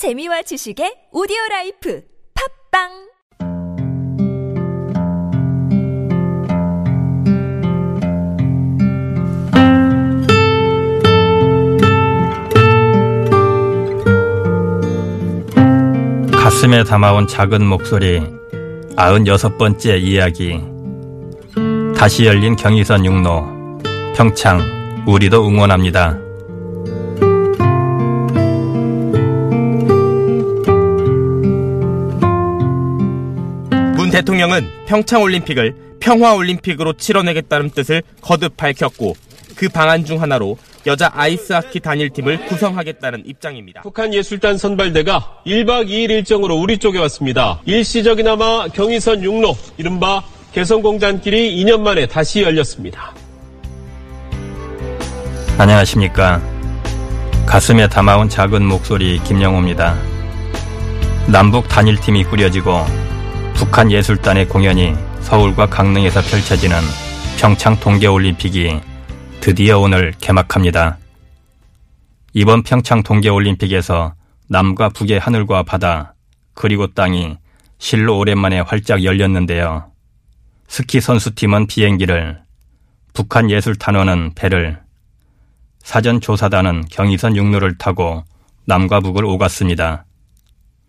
재미와 지식의 오디오 라이프 팟빵 가슴에 담아온 작은 목소리 아흔 여섯 번째 이야기 다시 열린 경의선 육로 평창 우리도 응원합니다. 문 대통령은 평창올림픽을 평화올림픽으로 치러내겠다는 뜻을 거듭 밝혔고 그 방안 중 하나로 여자 아이스하키 단일팀을 구성하겠다는 입장입니다. 북한 예술단 선발대가 1박 2일 일정으로 우리 쪽에 왔습니다. 일시적이나마 경의선 육로, 이른바 개성공단길이 2년 만에 다시 열렸습니다. 안녕하십니까. 가슴에 담아온 작은 목소리 김영호입니다. 남북 단일팀이 꾸려지고 북한 예술단의 공연이 서울과 강릉에서 펼쳐지는 평창 동계올림픽이 드디어 오늘 개막합니다. 이번 평창 동계올림픽에서 남과 북의 하늘과 바다, 그리고 땅이 실로 오랜만에 활짝 열렸는데요. 스키 선수팀은 비행기를, 북한 예술단원은 배를, 사전 조사단은 경의선 육로를 타고 남과 북을 오갔습니다.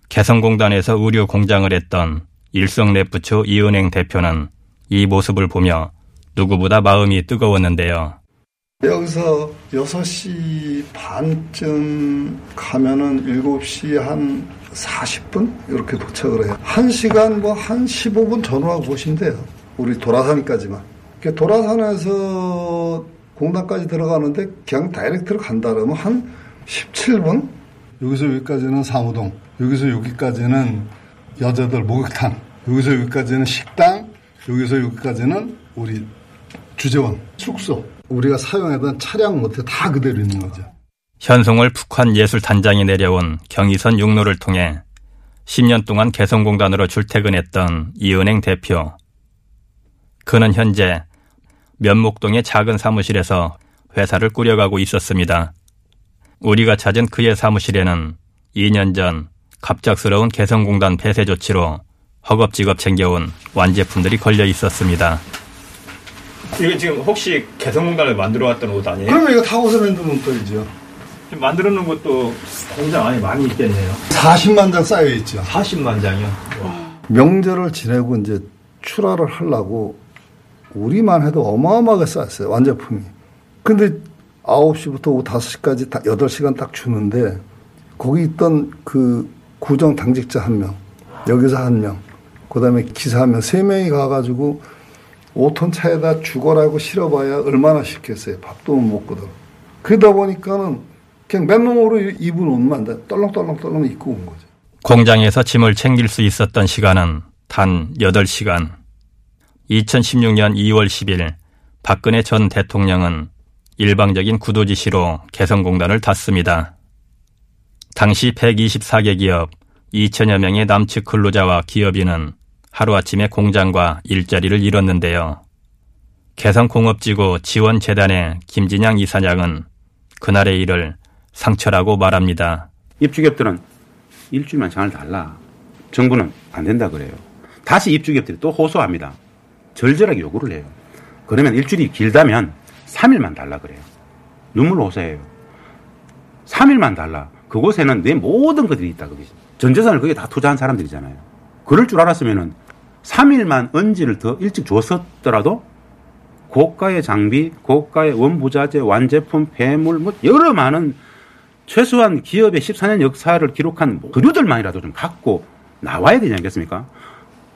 개성공단에서 의류 공장을 했던 일성랩부처 이은행 대표는 이 모습을 보며 누구보다 마음이 뜨거웠는데요. 여기서 6시 반쯤 가면은 7시 한 40분? 이렇게 도착을 해요. 1시간 뭐 한 15분 전후하고 보시면 돼요. 우리 도라산까지만. 도라산에서 공단까지 들어가는데 그냥 다이렉트로 간다 그러면 한 17분? 여기서 여기까지는 사무동, 여기서 여기까지는 여자들 목욕탕, 여기서 여기까지는 식당, 여기서 여기까지는 우리 주재원, 숙소. 우리가 사용하던 차량 모태 다 그대로 있는 거죠. 현송을 북한 예술단장이 내려온 경의선 육로를 통해 10년 동안 개성공단으로 출퇴근했던 이은행 대표. 그는 현재 면목동의 작은 사무실에서 회사를 꾸려가고 있었습니다. 우리가 찾은 그의 사무실에는 2년 전 갑작스러운 개성공단 폐쇄 조치로 허겁지겁 챙겨온 완제품들이 걸려 있었습니다. 이게 지금 혹시 개성공단을 만들어 왔던 옷 아니에요? 그러면 이거 다 옷을 만드는. 지금 만들어 놓은 것도 공장 안에 많이 있겠네요. 40만 장 쌓여 있죠. 40만 장이요. 명절을 지내고 이제 출하를 하려고 우리만 해도 어마어마하게 쌓였어요. 완제품이. 근데 9시부터 오후 5시까지 8시간 딱 주는데 거기 있던 그 구정 당직자 한 명, 여기서 한 명, 그 다음에 기사 한 명, 세 명이 가가지고 5톤 차에다 죽어라고 실어봐야 얼마나 쉽겠어요. 밥도 못 먹거든. 그러다 보니까는 그냥 맨몸으로 입은 옷만 떨렁떨렁떨렁 입고 온 거죠. 공장에서 짐을 챙길 수 있었던 시간은 단 8시간. 2016년 2월 10일 박근혜 전 대통령은 일방적인 구도 지시로 개성공단을 닫습니다. 당시 124개 기업 2천여 명의 남측 근로자와 기업인은 하루아침에 공장과 일자리를 잃었는데요. 개성공업지구 지원재단의 김진양 이사장은 그날의 일을 상처라고 말합니다. 입주기업들은 일주일만 장을 달라. 정부는 안 된다 그래요. 다시 입주기업들이 또 호소합니다. 절절하게 요구를 해요. 그러면 일주일이 길다면 3일만 달라 그래요. 눈물 호소해요. 3일만 달라. 그곳에는 내 모든 것들이 있다. 거기. 전 재산을 거기에 다 투자한 사람들이잖아요. 그럴 줄 알았으면은 3일만 언지를 더 일찍 줬었더라도 고가의 장비, 고가의 원부자재, 완제품, 폐물, 뭐 여러 많은 최소한 기업의 14년 역사를 기록한 서류들만이라도 좀 갖고 나와야 되지 않겠습니까?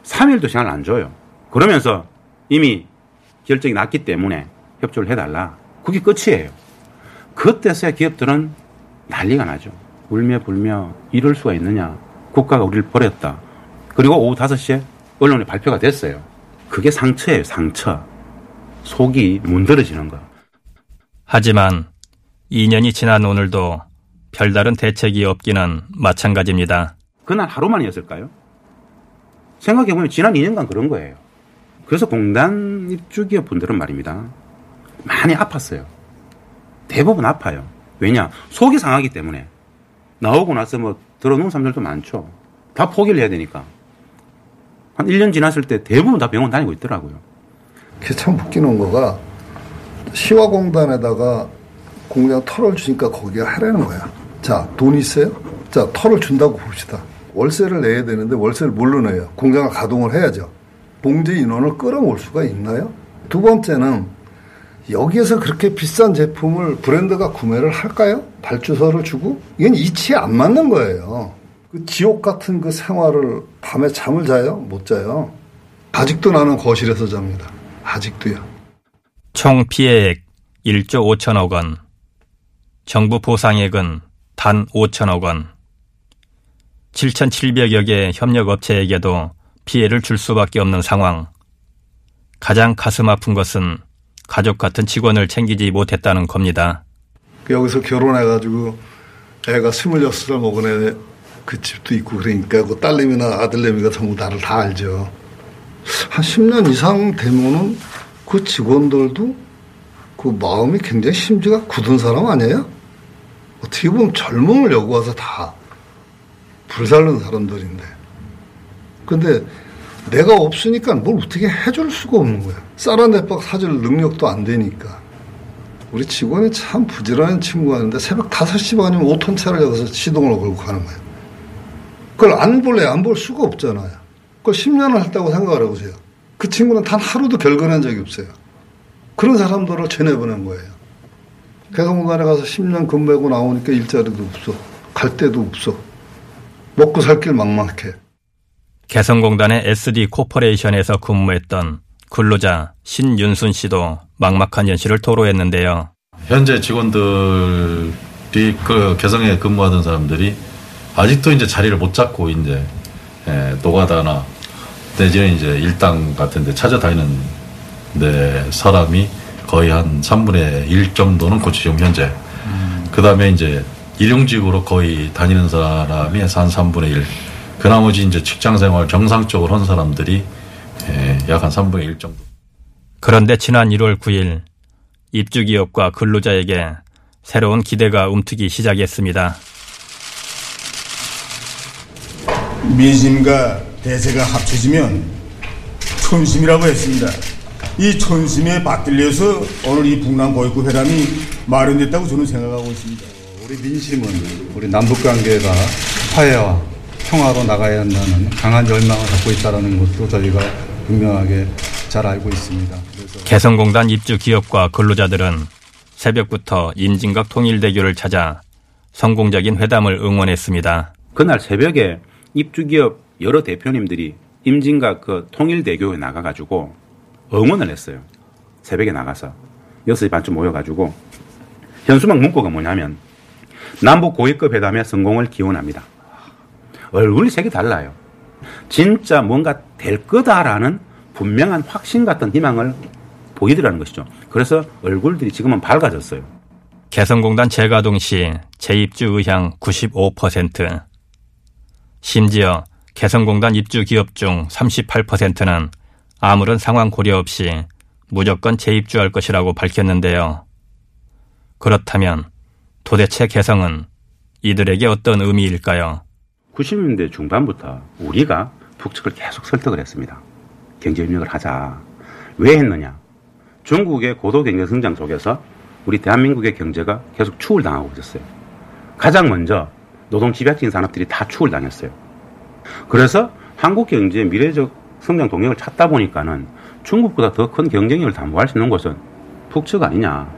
3일도 시간을 안 줘요. 그러면서 이미 결정이 났기 때문에 협조를 해달라. 그게 끝이에요. 그때서야 기업들은 난리가 나죠. 울며 불며 이럴 수가 있느냐. 국가가 우리를 버렸다. 그리고 오후 5시에 언론에 발표가 됐어요. 그게 상처예요, 상처. 속이 문드러지는 거. 하지만 2년이 지난 오늘도 별다른 대책이 없기는 마찬가지입니다. 그날 하루만이었을까요? 생각해보면 지난 2년간 그런 거예요. 그래서 공단 입주기업 분들은 말입니다. 많이 아팠어요. 대부분 아파요. 왜냐? 속이 상하기 때문에. 나오고 나서 뭐 들어놓은 사람들도 많죠. 다 포기를 해야 되니까. 한 1년 지났을 때 대부분 다 병원 다니고 있더라고요. 그게 참 웃기는 거가 시화공단에다가 공장 털을 주니까 거기가 하라는 거야. 자, 돈 있어요? 자, 털을 준다고 봅시다. 월세를 내야 되는데 월세를 뭘로 내요? 공장을 가동을 해야죠. 봉제 인원을 끌어올 수가 있나요? 두 번째는 여기에서 그렇게 비싼 제품을 브랜드가 구매를 할까요? 발주서를 주고? 이건 이치에 안 맞는 거예요. 그 지옥 같은 그 생활을 밤에 잠을 자요? 못 자요. 아직도 나는 거실에서 잡니다. 아직도요. 총 피해액 1조 5천억 원, 정부 보상액은 단 5천억 원, 7,700여 개 협력업체에게도 피해를 줄 수밖에 없는 상황. 가장 가슴 아픈 것은 가족 같은 직원을 챙기지 못했다는 겁니다. 여기서 결혼해가지고 애가 26살 먹은 애 그 집도 있고 그러니까 그 딸내미나 아들내미가 전부 나를 다 알죠. 한 10년 이상 되면은 그 직원들도 그 마음이 굉장히 심지가 굳은 사람 아니에요? 어떻게 보면 젊음을 여구와서 다 불살른 사람들인데. 근데 내가 없으니까 뭘 어떻게 해줄 수가 없는 거야. 쌀한 대박 사줄 능력도 안 되니까. 우리 직원이 참 부지런한 친구가 있는데 새벽 5시 반이면 5톤 차를 여기서 시동을 걸고 가는 거예요. 그걸 안 볼래, 안 볼 수가 없잖아요. 그걸 10년을 했다고 생각을 해보세요. 그 친구는 단 하루도 결근한 적이 없어요. 그런 사람들을 전해보낸 거예요. 개성공단에 가서 10년 근무하고 나오니까 일자리도 없어. 갈 데도 없어. 먹고 살 길 막막해. 개성공단의 SD 코퍼레이션에서 근무했던 근로자 신윤순 씨도 막막한 현실을 토로했는데요. 현재 직원들이 그 개성에 근무하던 사람들이 아직도 이제 자리를 못 잡고 이제 예, 노가다나 내지는 이제 일당 같은데 찾아다니는 데 사람이 거의 한 3분의 1 정도는 고치점 현재. 그 다음에 이제 일용직으로 거의 다니는 사람이 한 3분의 1. 그 나머지 이제 직장 생활 정상적으로 한 사람들이 예, 약한 3분의 1 정도. 그런데 지난 1월 9일 입주기업과 근로자에게 새로운 기대가 움트기 시작했습니다. 민심과 대세가 합쳐지면 촌심이라고 했습니다. 이 촌심에 받들려서 오늘 이 북남 고위급 회담이 마련됐다고 저는 생각하고 있습니다. 우리 민심은 우리 남북 관계가 화해와 평화로 나가야 한다는 강한 열망을 갖고 있다는 것도 저희가 분명하게 잘 알고 있습니다. 개성공단 입주 기업과 근로자들은 새벽부터 임진각 통일대교를 찾아 성공적인 회담을 응원했습니다. 그날 새벽에 입주기업 여러 대표님들이 임진각 그 통일대교에 나가가지고 응원을 했어요. 새벽에 나가서 6시 반쯤 모여가지고 현수막 문구가 뭐냐면 남북 고위급 회담의 성공을 기원합니다. 얼굴이 색이 달라요. 진짜 뭔가 될 거다라는 분명한 확신 같은 희망을 보이더라는 것이죠. 그래서 얼굴들이 지금은 밝아졌어요. 개성공단 재가동 시 재입주 의향 95%. 심지어 개성공단 입주 기업 중 38%는 아무런 상황 고려 없이 무조건 재입주할 것이라고 밝혔는데요. 그렇다면 도대체 개성은 이들에게 어떤 의미일까요? 90년대 중반부터 우리가 북측을 계속 설득을 했습니다. 경제협력을 하자. 왜 했느냐? 중국의 고도 경제 성장 속에서 우리 대한민국의 경제가 계속 추월 당하고 있었어요. 가장 먼저 노동 집약적인 산업들이 다 추월 당했어요. 그래서 한국 경제의 미래적 성장 동력을 찾다 보니까는 중국보다 더 큰 경쟁력을 담보할 수 있는 곳은 북측 아니냐.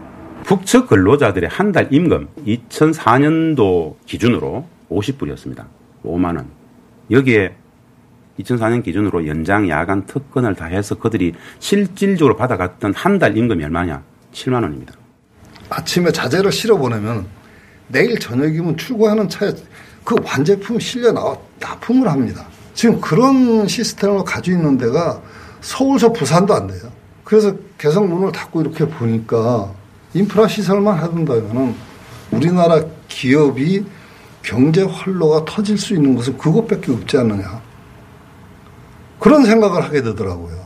북측 근로자들의 한 달 임금 2004년도 기준으로 50불이었습니다. 5만 원. 여기에 2004년 기준으로 연장, 야간, 특권을 다 해서 그들이 실질적으로 받아갔던 한 달 임금이 얼마냐? 7만 원입니다. 아침에 자재를 실어 보내면 내일 저녁이면 출고하는 차에 그 완제품 실려 나와 납품을 합니다. 지금 그런 시스템을 가지고 있는 데가 서울서 부산도 안 돼요. 그래서 개성 문을 닫고 이렇게 보니까 인프라 시설만 하던다면은 우리나라 기업이 경제 활로가 터질 수 있는 것은 그것밖에 없지 않느냐. 그런 생각을 하게 되더라고요.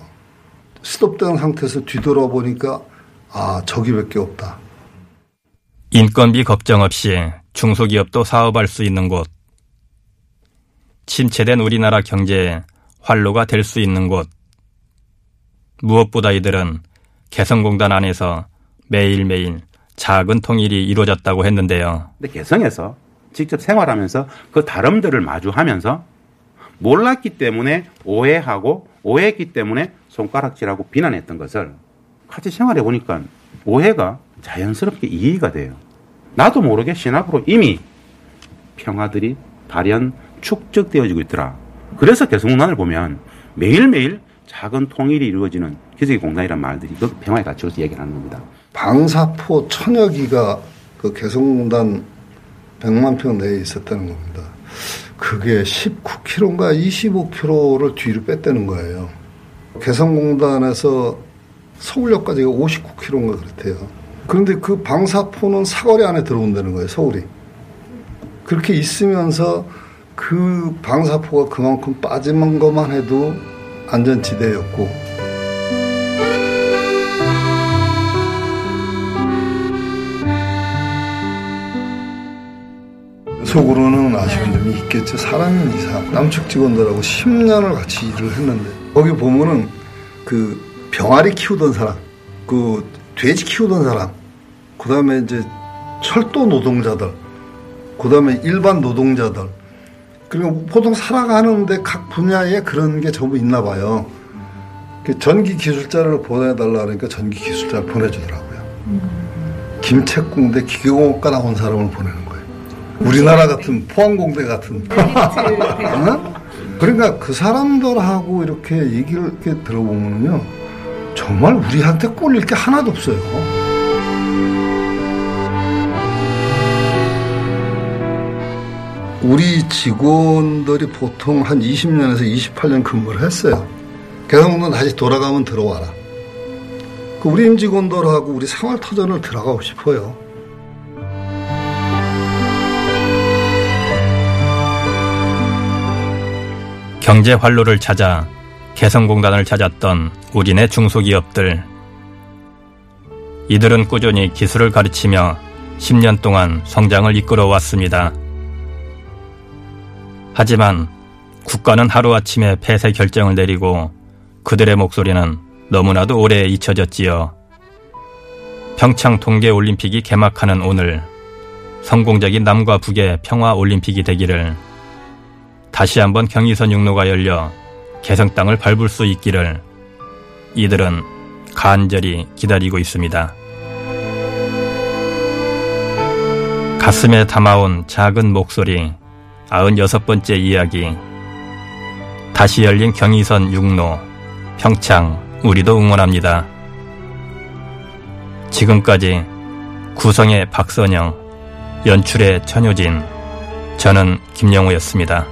스톱된 상태에서 뒤돌아보니까 아, 저기밖에 없다. 인건비 걱정 없이 중소기업도 사업할 수 있는 곳. 침체된 우리나라 경제에 활로가 될 수 있는 곳. 무엇보다 이들은 개성공단 안에서 매일매일 작은 통일이 이루어졌다고 했는데요. 근데 개성에서 직접 생활하면서 그 다름들을 마주하면서 몰랐기 때문에 오해하고 오해했기 때문에 손가락질하고 비난했던 것을 같이 생활해 보니까 오해가 자연스럽게 이해가 돼요. 나도 모르게 신압으로 이미 평화들이 발현 축적되어지고 있더라. 그래서 개성공단을 보면 매일매일 작은 통일이 이루어지는 기적의 공단이란 말들이 그 평화의 가치로서 얘기를 하는 겁니다. 방사포 천여 기가 그 개성공단 100만 평 내에 있었다는 겁니다. 그게 19km인가 25km를 뒤로 뺐다는 거예요. 개성공단에서 서울역까지가 59km인가 그렇대요. 그런데 그 방사포는 사거리 안에 들어온다는 거예요, 서울이. 그렇게 있으면서 그 방사포가 그만큼 빠진 것만 해도 안전지대였고 속으로는 아쉬운 점이 있겠죠. 사람은 이상. 남측 직원들하고 10년을 같이 일을 했는데 거기 보면은 그 병아리 키우던 사람, 그 돼지 키우던 사람, 그 다음에 이제 철도 노동자들, 그 다음에 일반 노동자들, 그리고 보통 살아가는데 각 분야에 그런 게 전부 있나 봐요. 그 전기 기술자를 보내달라 그러니까 전기 기술자를 보내주더라고요. 김책공대 기계공학과 나온 사람을 보내는 거예요. 우리나라 같은 포항공대 같은. 어? 그러니까 그 사람들하고 이렇게 얘기를 이렇게 들어보면요. 정말 우리한테 꼴릴 게 하나도 없어요. 우리 직원들이 보통 한 20년에서 28년 근무를 했어요. 개성공단 다시 돌아가면 들어와라. 그 우리 임직원들하고 우리 생활터전을 들어가고 싶어요. 경제 활로를 찾아 개성공단을 찾았던 우리네 중소기업들. 이들은 꾸준히 기술을 가르치며 10년 동안 성장을 이끌어 왔습니다. 하지만 국가는 하루아침에 폐쇄 결정을 내리고 그들의 목소리는 너무나도 오래 잊혀졌지요. 평창 동계올림픽이 개막하는 오늘 성공적인 남과 북의 평화올림픽이 되기를 다시 한번 경의선 육로가 열려 개성 땅을 밟을 수 있기를 이들은 간절히 기다리고 있습니다. 가슴에 담아온 작은 목소리, 96번째 이야기. 다시 열린 경의선 육로, 평창, 우리도 응원합니다. 지금까지 구성의 박선영, 연출의 천효진, 저는 김영우였습니다.